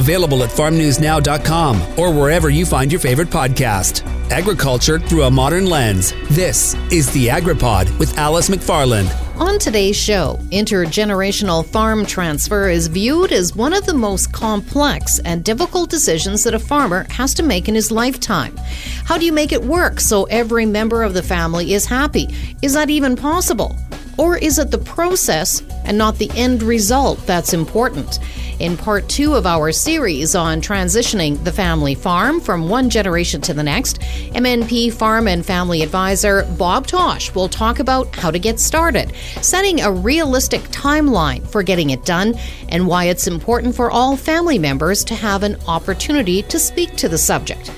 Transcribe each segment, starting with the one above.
Available at farmnewsnow.com or wherever you find your favorite podcast. Agriculture through a modern lens. This is the AgriPod with Alice McFarlane. On today's show, intergenerational farm transfer is viewed as one of the most complex and difficult decisions that a farmer has to make in his lifetime. How do you make it work so every member of the family is happy? Is that even possible? Or is it the process and not the end result that's important? In part two of our series on transitioning the family farm from one generation to the next, MNP Farm and Family Advisor Bob Tosh will talk about how to get started, setting a realistic timeline for getting it done, and why it's important for all family members to have an opportunity to speak to the subject.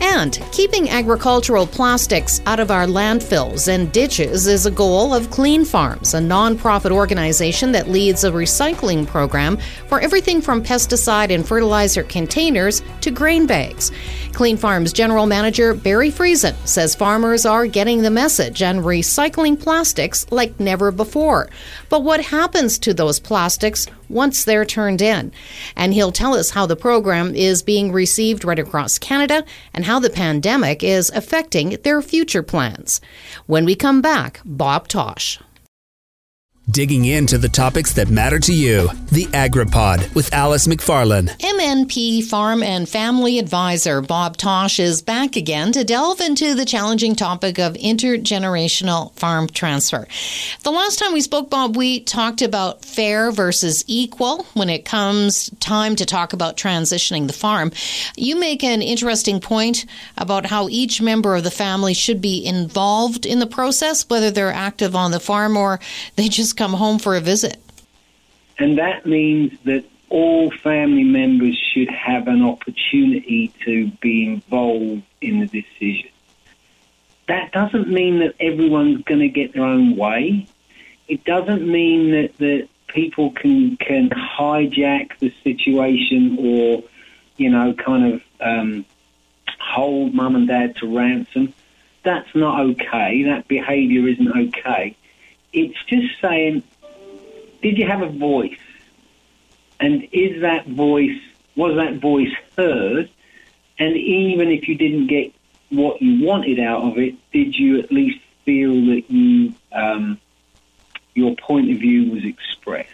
And keeping agricultural plastics out of our landfills and ditches is a goal of Clean Farms, a nonprofit organization that leads a recycling program for everything from pesticide and fertilizer containers to grain bags. Clean Farms General Manager Barry Friesen says farmers are getting the message and recycling plastics like never before. But what happens to those plastics once they're turned in? And he'll tell us how the program is being received right across Canada and how the pandemic is affecting their future plans. When we come back, Bob Tosh. Digging into the topics that matter to you. The AgriPod with Alice McFarlane. MNP Farm and Family Advisor Bob Tosh is back again to delve into the challenging topic of intergenerational farm transfer. The last time we spoke, Bob, we talked about fair versus equal when it comes time to talk about transitioning the farm. You make an interesting point about how each member of the family should be involved in the process, whether they're active on the farm or they just come home for a visit. And that means that all family members should have an opportunity to be involved in the decision. That doesn't mean that everyone's going to get their own way. It doesn't mean that, that people can can hijack the situation or, you know, kind of um, hold mum and dad to ransom. That's not okay. That behaviour isn't okay it's just saying, did you have a voice? And is that voice, was that voice heard? And even if you didn't get what you wanted out of it, did you at least feel that you, um, your point of view was expressed?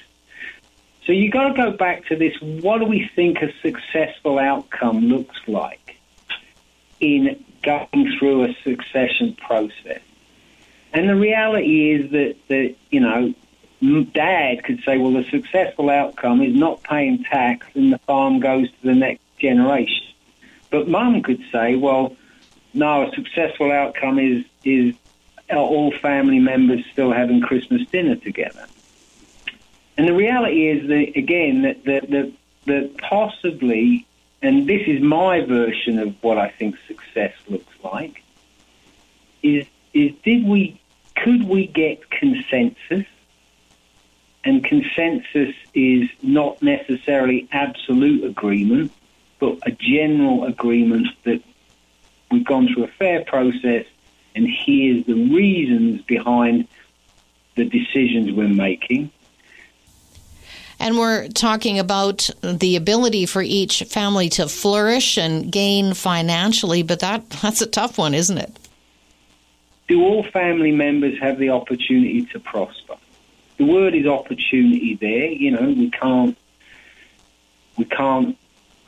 So you've got to go back to this. What do we think a successful outcome looks like in going through a succession process? And the reality is that, that you know, dad could say, well, the successful outcome is not paying tax and the farm goes to the next generation. But mum could say, well, no, a successful outcome is, is all family members still having Christmas dinner together. And the reality is that, again, that, that, that, that possibly, and this is my version of what I think success looks like, is, is did we could we get consensus? And consensus is not necessarily absolute agreement, but a general agreement that we've gone through a fair process and here's the reasons behind the decisions we're making. And we're talking about the ability for each family to flourish and gain financially, but that, that's a tough one, isn't it? Do all family members have the opportunity to prosper? The word is opportunity there. You know, we can't we can't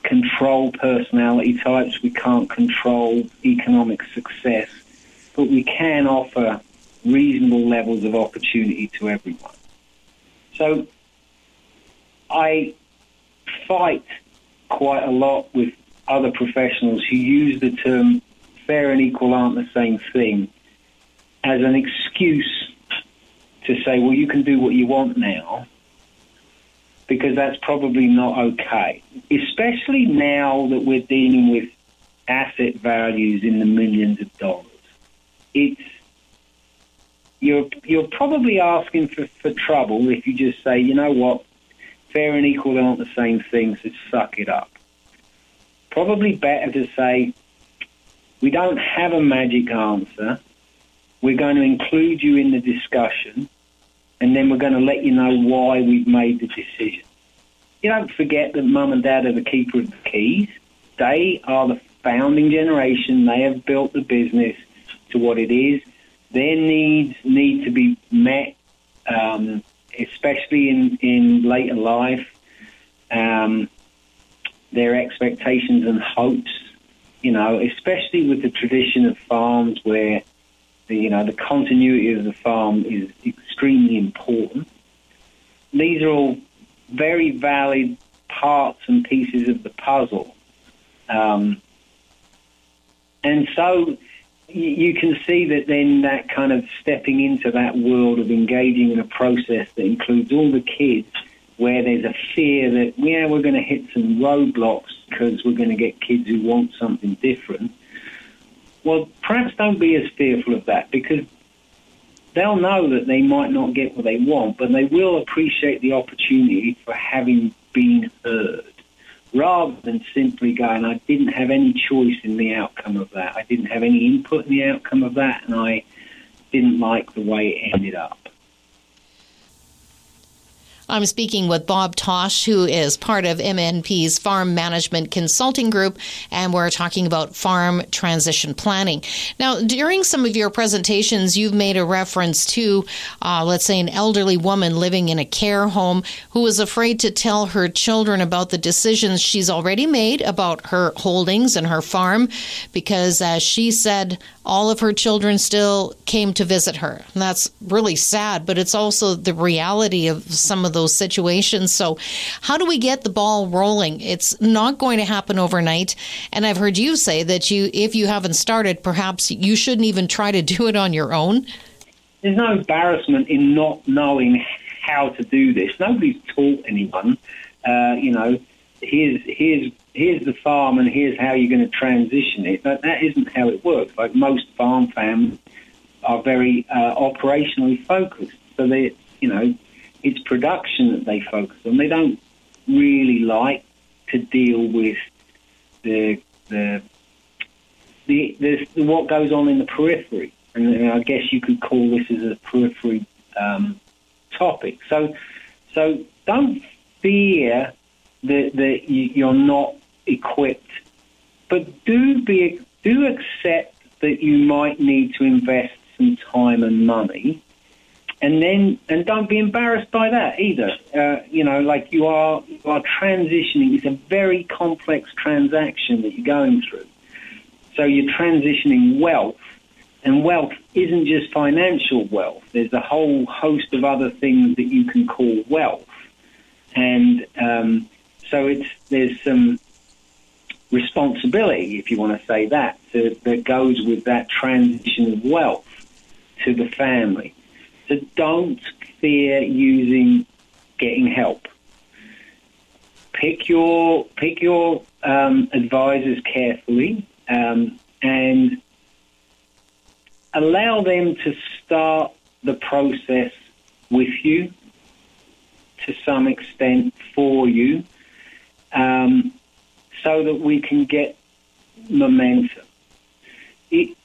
control personality types. We can't control economic success, but we can offer reasonable levels of opportunity to everyone. So I fight quite a lot with other professionals who use the term fair and equal aren't the same thing as an excuse to say, well, you can do what you want now, because that's probably not okay. Especially now that we're dealing with asset values in the millions of dollars. It's you're you're probably asking for, for trouble if you just say, you know what, fair and equal aren't the same thing, so suck it up. Probably better to say, we don't have a magic answer we're going to include you in the discussion, and then we're going to let you know why we've made the decision. you don't forget that mum and dad are the keeper of the keys. They are the founding generation. They have built the business to what it is. Their needs need to be met, um, especially in, in later life. Um, their expectations and hopes, you know, especially with the tradition of farms where the, you know, the continuity of the farm is extremely important. These are all very valid parts and pieces of the puzzle. Um, and so you can see that then that kind of stepping into that world of engaging in a process that includes all the kids where there's a fear that, yeah, we're going to hit some roadblocks because we're going to get kids who want something different. Well, perhaps don't be as fearful of that because they'll know that they might not get what they want, but they will appreciate the opportunity for having been heard rather than simply going, I didn't have any choice in the outcome of that. I didn't have any input in the outcome of that, and I didn't like the way it ended up. I'm speaking with Bob Tosh, who is part of MNP's Farm Management Consulting Group, and we're talking about farm transition planning. Now, during some of your presentations, you've made a reference to, uh, let's say, an elderly woman living in a care home who is afraid to tell her children about the decisions she's already made about her holdings and her farm because, as she said, all of her children still came to visit her. And that's really sad, but it's also the reality of some of those situations. So, how do we get the ball rolling? It's not going to happen overnight. And I've heard you say that you, if you haven't started, perhaps you shouldn't even try to do it on your own. There's no embarrassment in not knowing how to do this. Nobody's taught anyone. Uh, you know, here's here's here's the farm and here's how you're going to transition it. But that isn't how it works. Like most farm families are very uh, operationally focused, so they, you know, it's production that they focus on. They don't really like to deal with the the the, the what goes on in the periphery, and I guess you could call this as a periphery um, topic. So, so don't fear that that you're not equipped. But do be do accept that you might need to invest some time and money, and then and don't be embarrassed by that either. Uh, you know, like you are you are transitioning. It's a very complex transaction that you're going through. So you're transitioning wealth, and wealth isn't just financial wealth. There's a whole host of other things that you can call wealth, and um, so it's there's some responsibility, if you want to say that, to, that goes with that transition of wealth to the family. So don't fear using getting help. Pick your pick your um, advisors carefully um, and allow them to start the process with you to some extent for you. Um, so that we can get momentum. It,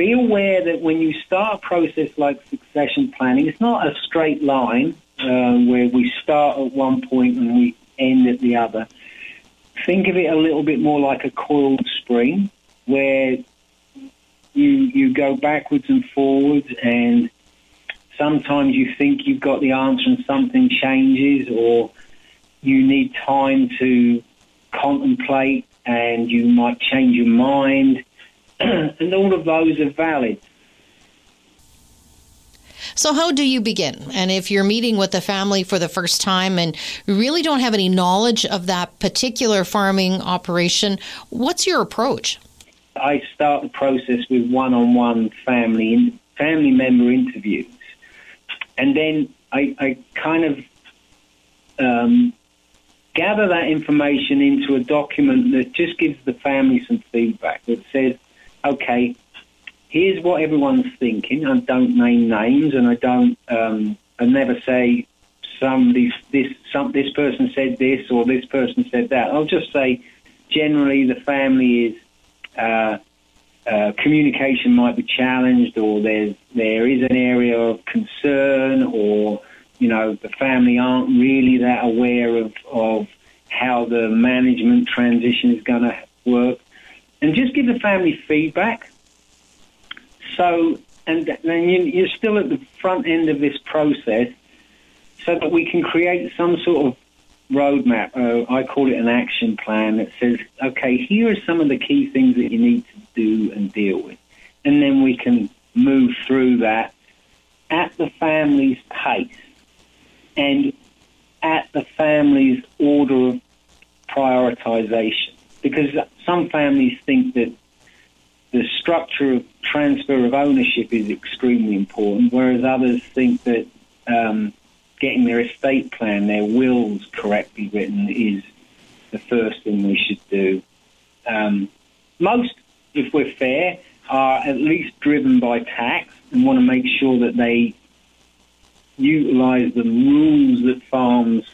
be aware that when you start a process like succession planning, it's not a straight line uh, where we start at one point and we end at the other. Think of it a little bit more like a coiled spring where you you go backwards and forwards and sometimes you think you've got the answer and something changes or you need time to contemplate and you might change your mind. and all of those are valid. So, how do you begin? And if you're meeting with a family for the first time and really don't have any knowledge of that particular farming operation, what's your approach? I start the process with one-on-one family family member interviews, and then I, I kind of um, gather that information into a document that just gives the family some feedback that says, okay, here's what everyone's thinking. I don't name names and I don't, um, I never say somebody, this, some, this person said this or this person said that. I'll just say generally the family is, uh, uh, communication might be challenged or there's, there is an area of concern or you know, the family aren't really that aware of, of how the management transition is going to work. And just give the family feedback. So, and then you're still at the front end of this process so that we can create some sort of roadmap. Uh, I call it an action plan that says, okay, here are some of the key things that you need to do and deal with. And then we can move through that at the family's pace and at the family's order of prioritization. Because some families think that the structure of transfer of ownership is extremely important, whereas others think that um, getting their estate plan, their wills correctly written, is the first thing we should do. Um, most, if we're fair, are at least driven by tax and want to make sure that they utilize the rules that farms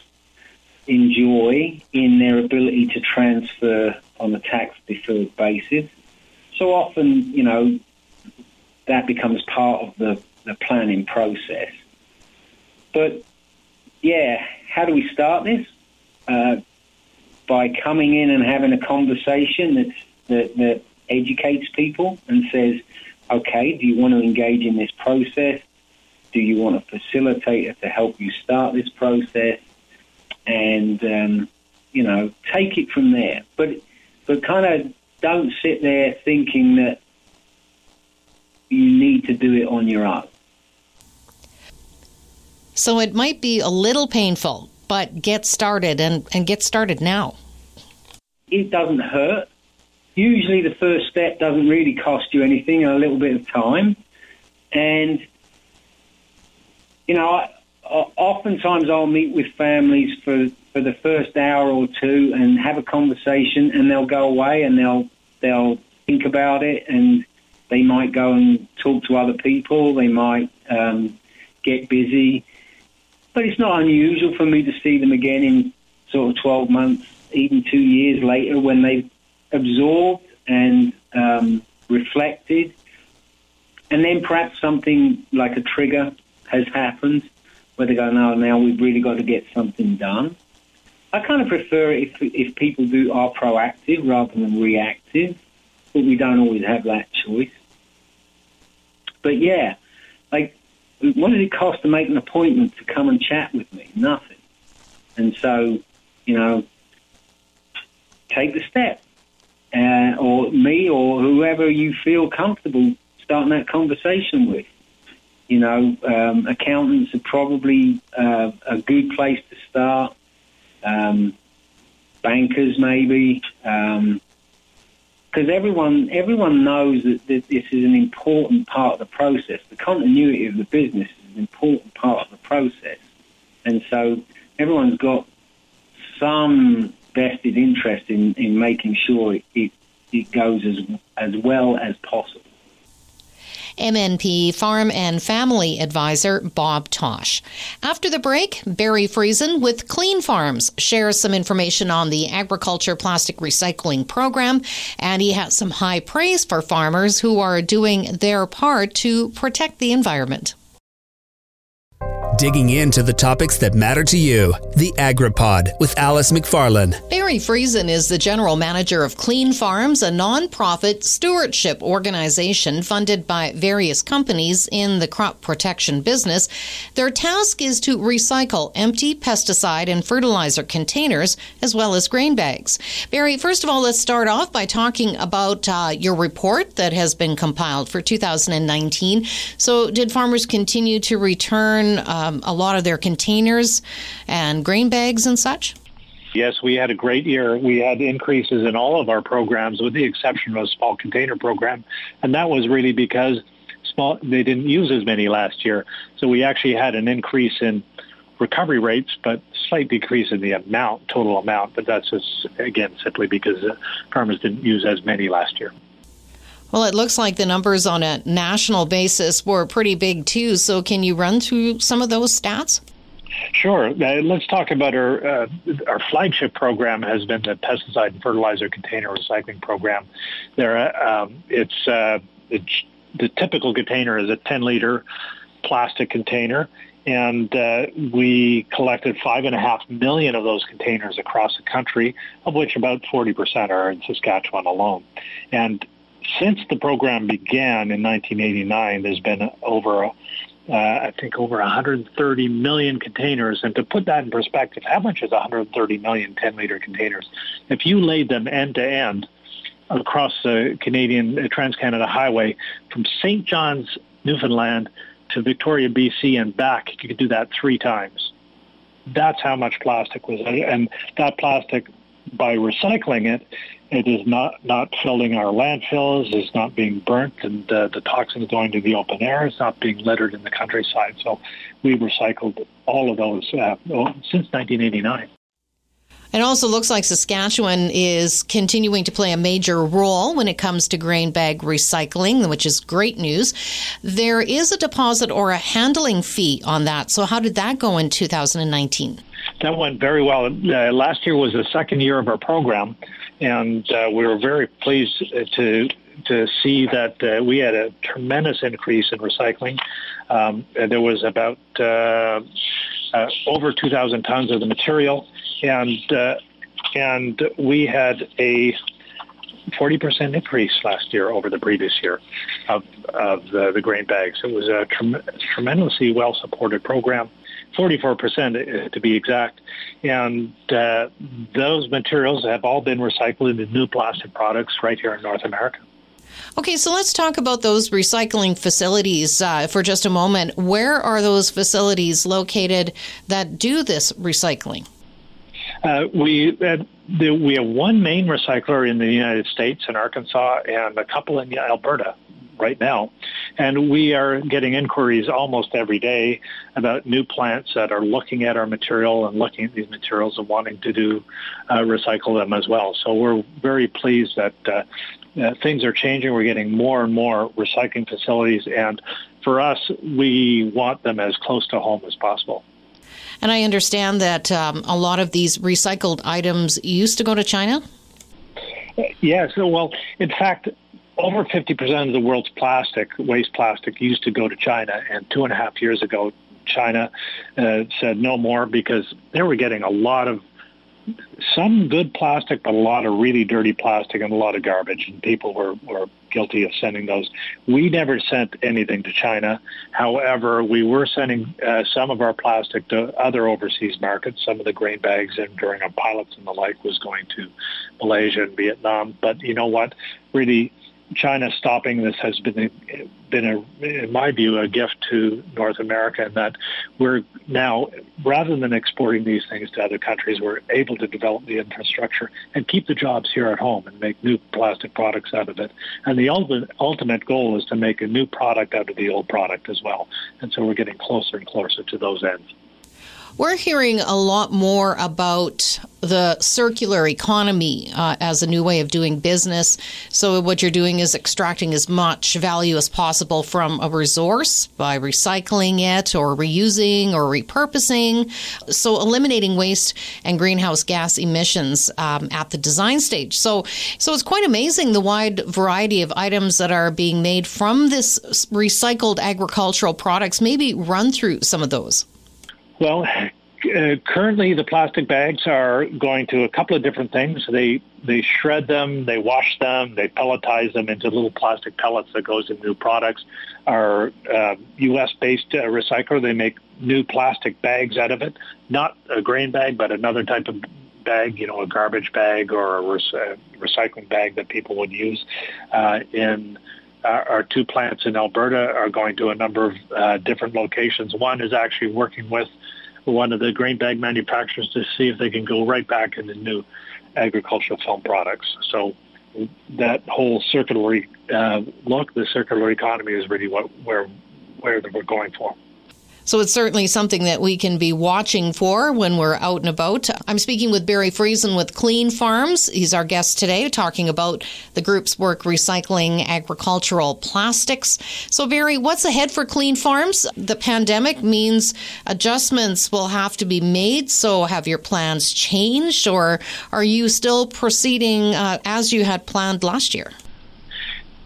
enjoy in their ability to transfer on a tax deferred basis. So often, you know, that becomes part of the, the planning process. But yeah, how do we start this? Uh, by coming in and having a conversation that, that educates people and says, okay, do you want to engage in this process? Do you want a facilitator to help you start this process? And, um, you know, take it from there. But, but kind of don't sit there thinking that you need to do it on your own. So it might be a little painful, but get started and, and get started now. It doesn't hurt usually the first step doesn't really cost you anything, and a little bit of time. And, you know, I, oftentimes I'll meet with families for, for the first hour or two and have a conversation and they'll go away and they'll, they'll think about it and they might go and talk to other people. They might um, get busy. But it's not unusual for me to see them again in sort of 12 months, even two years later when they've absorbed and um, reflected, and then perhaps something like a trigger has happened where they go, no, now we've really got to get something done. I kind of prefer if, if people do are proactive rather than reactive, but we don't always have that choice. But yeah, like, what did it cost to make an appointment to come and chat with me? Nothing. And so, you know, take the step uh, or me or whoever you feel comfortable starting that conversation with. You know, um, accountants are probably uh, a good place to start. Um, bankers, maybe, because um, everyone everyone knows that, this is an important part of the process. The continuity of the business is an important part of the process, and so everyone's got some vested interest in, in making sure it, it, it goes as, as well as possible. MNP Farm and Family Advisor Bob Tosh. After the break, Barry Friesen with Clean Farms shares some information on the agriculture plastic recycling program, and he has some high praise for farmers who are doing their part to protect the environment digging into the topics that matter to you. The AgriPod with Alice McFarlane. Barry Friesen is the general manager of Clean Farms, a nonprofit stewardship organization funded by various companies in the crop protection business. Their task is to recycle empty pesticide and fertilizer containers as well as grain bags. Barry, first of all, let's start off by talking about uh, your report that has been compiled for 2019. So, did farmers continue to return? Uh, um, a lot of their containers and grain bags and such? Yes, we had a great year. We had increases in all of our programs, with the exception of a small container program, and that was really because small they didn't use as many last year. So we actually had an increase in recovery rates, but slight decrease in the amount, total amount. But that's just again simply because farmers didn't use as many last year. Well, it looks like the numbers on a national basis were pretty big too. So, can you run through some of those stats? Sure. Uh, let's talk about our uh, our flagship program has been the pesticide and fertilizer container recycling program. There, uh, um, it's, it's the typical container is a 10 liter plastic container. and uh, we collected five and a half million of those containers across the country, of which about 40% are in Saskatchewan alone. And since the program began in 1989, there's been over uh, I think over 130 million containers. And to put that in perspective, how much is 130 million 10 liter containers? If you laid them end to end across the Canadian uh, Trans Canada Highway from St. John's, Newfoundland to Victoria, BC, and back, you could do that three times. That's how much plastic was, and that plastic, by recycling it, it is not, not filling our landfills, it's not being burnt, and uh, the toxins going to the open air, it's not being littered in the countryside. So we recycled all of those uh, since 1989. It also looks like Saskatchewan is continuing to play a major role when it comes to grain bag recycling, which is great news. There is a deposit or a handling fee on that. So, how did that go in 2019? That went very well. Uh, last year was the second year of our program and uh, we were very pleased to to see that uh, we had a tremendous increase in recycling. Um, there was about uh, uh over 2,000 tons of the material, and uh, and we had a 40% increase last year over the previous year of, of the, the grain bags. It was a trem- tremendously well supported program. 44% uh, to be exact. And uh, those materials have all been recycled into new plastic products right here in North America. Okay, so let's talk about those recycling facilities uh, for just a moment. Where are those facilities located that do this recycling? Uh, we uh, the, we have one main recycler in the United States in Arkansas and a couple in Alberta right now. And we are getting inquiries almost every day about new plants that are looking at our material and looking at these materials and wanting to do uh, recycle them as well. So we're very pleased that uh, uh, things are changing. We're getting more and more recycling facilities, and for us, we want them as close to home as possible. And I understand that um, a lot of these recycled items used to go to China. Yes, well, in fact, over 50% of the world's plastic, waste plastic, used to go to China. And two and a half years ago, China uh, said no more because they were getting a lot of some good plastic, but a lot of really dirty plastic and a lot of garbage. And people were, were guilty of sending those. We never sent anything to China. However, we were sending uh, some of our plastic to other overseas markets. Some of the grain bags and during our pilots and the like was going to Malaysia and Vietnam. But you know what? Really, China stopping this has been a, been a, in my view, a gift to North America, in that we're now, rather than exporting these things to other countries, we're able to develop the infrastructure and keep the jobs here at home and make new plastic products out of it. And the ultimate, ultimate goal is to make a new product out of the old product as well. And so we're getting closer and closer to those ends. We're hearing a lot more about the circular economy uh, as a new way of doing business. So, what you're doing is extracting as much value as possible from a resource by recycling it or reusing or repurposing. So, eliminating waste and greenhouse gas emissions um, at the design stage. So, so it's quite amazing the wide variety of items that are being made from this recycled agricultural products. Maybe run through some of those. Well, uh, currently the plastic bags are going to a couple of different things. They they shred them, they wash them, they pelletize them into little plastic pellets that goes in new products. Our uh, U.S. based uh, recycler they make new plastic bags out of it, not a grain bag, but another type of bag, you know, a garbage bag or a re- recycling bag that people would use uh, in our two plants in Alberta are going to a number of uh, different locations. One is actually working with one of the grain bag manufacturers to see if they can go right back into new agricultural film products. So that whole circular uh, look, the circular economy is really what where where we're going for. So it's certainly something that we can be watching for when we're out and about. I'm speaking with Barry Friesen with Clean Farms. He's our guest today, talking about the group's work recycling agricultural plastics. So, Barry, what's ahead for Clean Farms? The pandemic means adjustments will have to be made. So, have your plans changed, or are you still proceeding uh, as you had planned last year?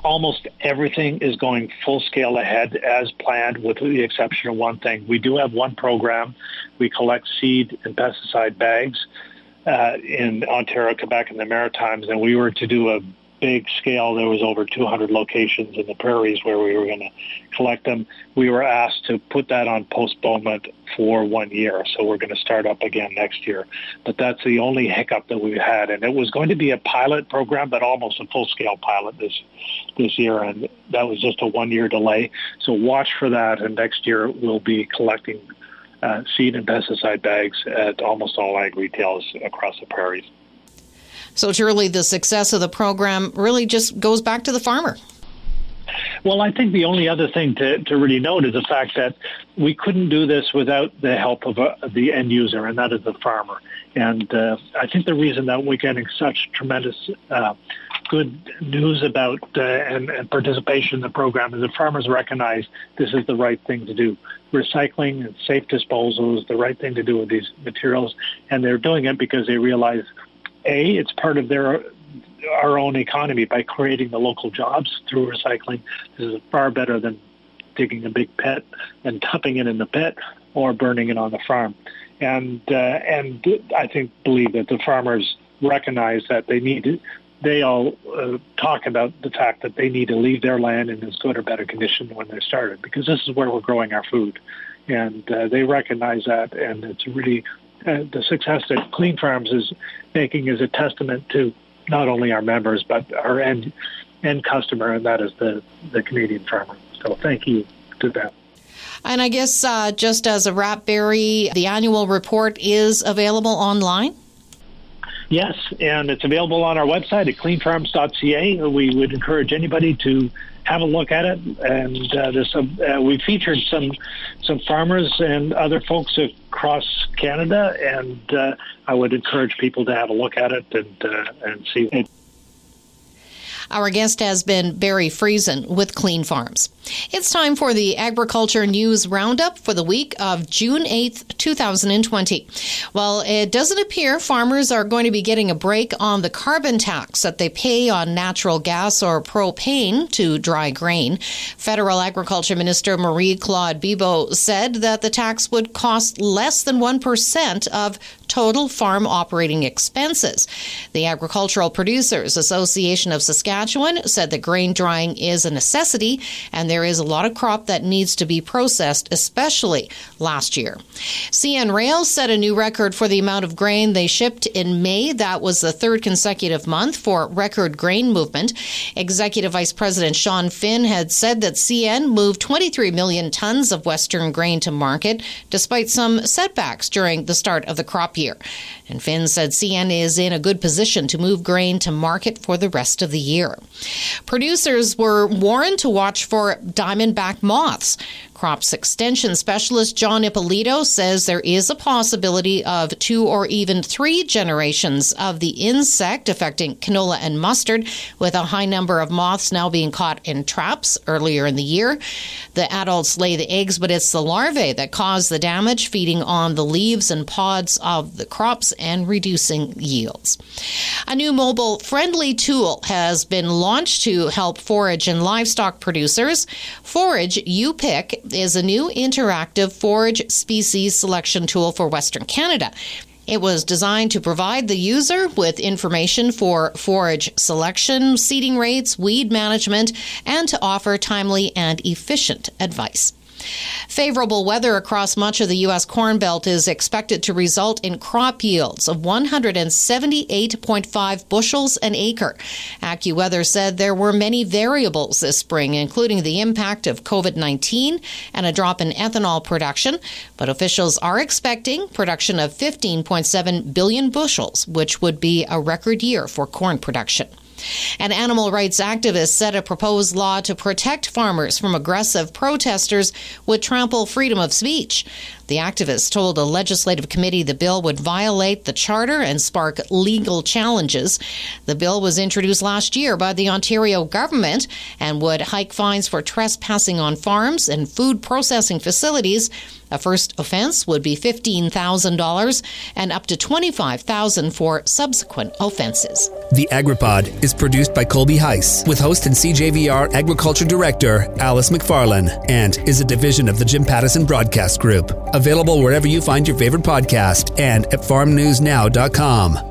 Almost everything is going full scale ahead as planned, with the exception of one thing. We do have one program. We collect seed and pesticide bags uh, in Ontario, Quebec, and the Maritimes, and we were to do a big scale. There was over 200 locations in the prairies where we were going to collect them. We were asked to put that on postponement for one year, so we're going to start up again next year. But that's the only hiccup that we've had, and it was going to be a pilot program, but almost a full-scale pilot this this year, and that was just a one-year delay. So watch for that, and next year we'll be collecting. Uh, seed and pesticide bags at almost all ag retailers across the prairies. So, truly, the success of the program really just goes back to the farmer. Well, I think the only other thing to, to really note is the fact that we couldn't do this without the help of uh, the end user, and that is the farmer. And uh, I think the reason that we're getting such tremendous uh, good news about uh, and, and, participation in the program is that farmers recognize this is the right thing to do. Recycling and safe disposal is the right thing to do with these materials, and they're doing it because they realize a, it's part of their our own economy by creating the local jobs through recycling. This is far better than digging a big pit and dumping it in the pit or burning it on the farm. And uh, and I think believe that the farmers recognize that they need to, they all uh, talk about the fact that they need to leave their land in as good or better condition when they started because this is where we're growing our food, and uh, they recognize that, and it's really uh, the success that Clean Farms is making is a testament to not only our members but our end end customer, and that is the the Canadian farmer. So thank you to them. And I guess uh, just as a wrap, Barry, the annual report is available online. Yes, and it's available on our website at cleanfarms.ca. We would encourage anybody to have a look at it. And uh, there's some, uh, we featured some some farmers and other folks across Canada, and uh, I would encourage people to have a look at it and uh, and see. Our guest has been Barry Friesen with Clean Farms. It's time for the Agriculture News Roundup for the week of June 8th, 2020. Well, it doesn't appear farmers are going to be getting a break on the carbon tax that they pay on natural gas or propane to dry grain. Federal Agriculture Minister Marie Claude Bibeau said that the tax would cost less than 1% of total farm operating expenses. The Agricultural Producers Association of Saskatchewan said that grain drying is a necessity and there is a lot of crop that needs to be processed, especially last year. CN Rail set a new record for the amount of grain they shipped in May. That was the third consecutive month for record grain movement. Executive Vice President Sean Finn had said that CN moved 23 million tons of Western grain to market, despite some setbacks during the start of the crop year. And Finn said CN is in a good position to move grain to market for the rest of the year. Producers were warned to watch for diamondback moths. Crops extension specialist John Ippolito says there is a possibility of two or even three generations of the insect affecting canola and mustard, with a high number of moths now being caught in traps earlier in the year. The adults lay the eggs, but it's the larvae that cause the damage, feeding on the leaves and pods of the crops and reducing yields. A new mobile friendly tool has been launched to help forage and livestock producers. Forage You Pick is a new interactive forage species selection tool for Western Canada. It was designed to provide the user with information for forage selection, seeding rates, weed management, and to offer timely and efficient advice. Favorable weather across much of the U.S. Corn Belt is expected to result in crop yields of 178.5 bushels an acre. AccuWeather said there were many variables this spring, including the impact of COVID 19 and a drop in ethanol production, but officials are expecting production of 15.7 billion bushels, which would be a record year for corn production. An animal rights activist said a proposed law to protect farmers from aggressive protesters would trample freedom of speech. The activist told a legislative committee the bill would violate the charter and spark legal challenges. The bill was introduced last year by the Ontario government and would hike fines for trespassing on farms and food processing facilities A first offense would be $15,000 and up to 25,000 for subsequent offenses. The AgriPod is produced by Colby Heiss with host and CJVR Agriculture Director Alice McFarlane and is a division of the Jim Pattison Broadcast Group. Available wherever you find your favorite podcast and at farmnewsnow.com.